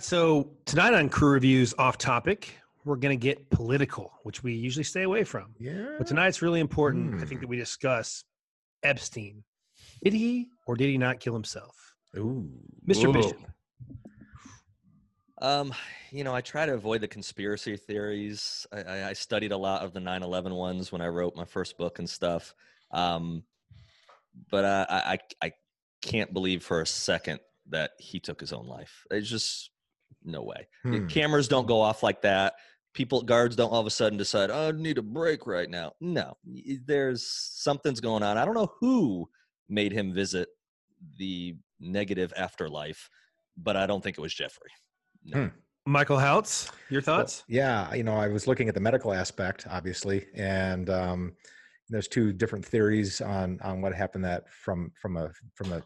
So tonight on Crew Reviews Off Topic, we're going to get political, which we usually stay away from. Yeah. But tonight's really important. I Hmm. think that we discuss Epstein. Did he or did he not kill himself? Ooh. Mr. Whoa. Bishop. Um, you know, I try to avoid the conspiracy theories. I, I, I studied a lot of the 9/11 ones when I wrote my first book and stuff. Um, but uh, I, I, I can't believe for a second that he took his own life. It's just no way. Hmm. Cameras don't go off like that. People, guards don't all of a sudden decide, oh, I need a break right now. No, there's something's going on. I don't know who made him visit the negative afterlife, but I don't think it was Jeffrey. No. Hmm. Michael Houtz, your thoughts? Well, yeah, you know, I was looking at the medical aspect, obviously, and um, there's two different theories on on what happened. That from from a from a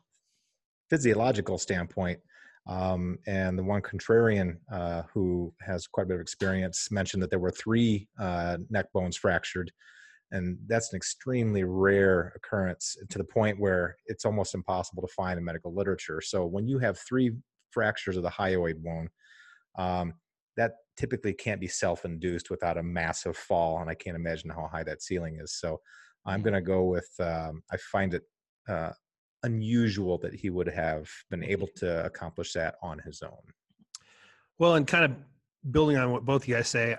physiological standpoint, um, and the one contrarian uh, who has quite a bit of experience mentioned that there were three uh, neck bones fractured, and that's an extremely rare occurrence to the point where it's almost impossible to find in medical literature. So when you have three fractures of the hyoid bone um, that typically can't be self-induced without a massive fall and i can't imagine how high that ceiling is so i'm going to go with um, i find it uh, unusual that he would have been able mm-hmm. to accomplish that on his own Well, and kind of building on what both you guys say,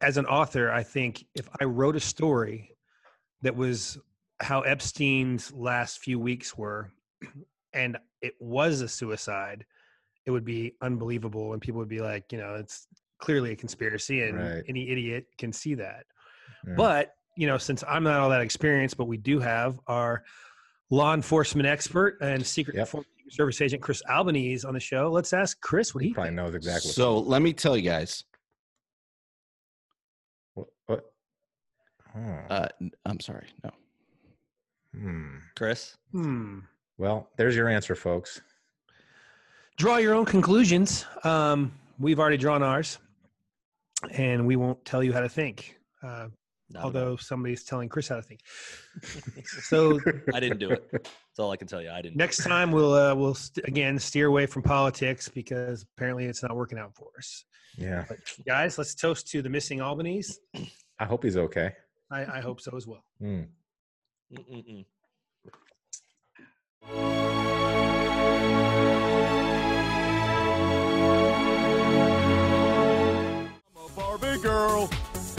as an author, I think if I wrote a story that was how Epstein's last few weeks were, and it was a suicide, it would be unbelievable. And people would be like, you know, it's clearly a conspiracy, and Right. any idiot can see that. Yeah. But, you know, since I'm not all that experienced, but we do have our law enforcement expert and secret Yep. service agent Chris Albanese on the show. Let's ask Chris what he he probably thinks. knows exactly So let me tell you guys. what, what? Oh, Uh, n- I'm sorry. No. hmm. Chris? Hmm. well there's your answer folks draw your own conclusions. Um, we've already drawn ours, and we won't tell you how to think. Uh, Not although somebody's telling Chris how to think. So I didn't do it. That's all I can tell you. I didn't. next time we'll uh, we'll st- again steer away from politics because apparently it's not working out for us. yeah But guys, let's toast to the missing Albanese. i hope he's okay I, I hope so as well. A Barbie girl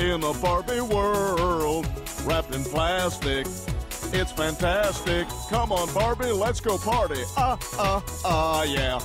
in a Barbie world, wrapped in plastic. It's fantastic. Come on, Barbie, let's go party. Ah, ah, ah, yeah.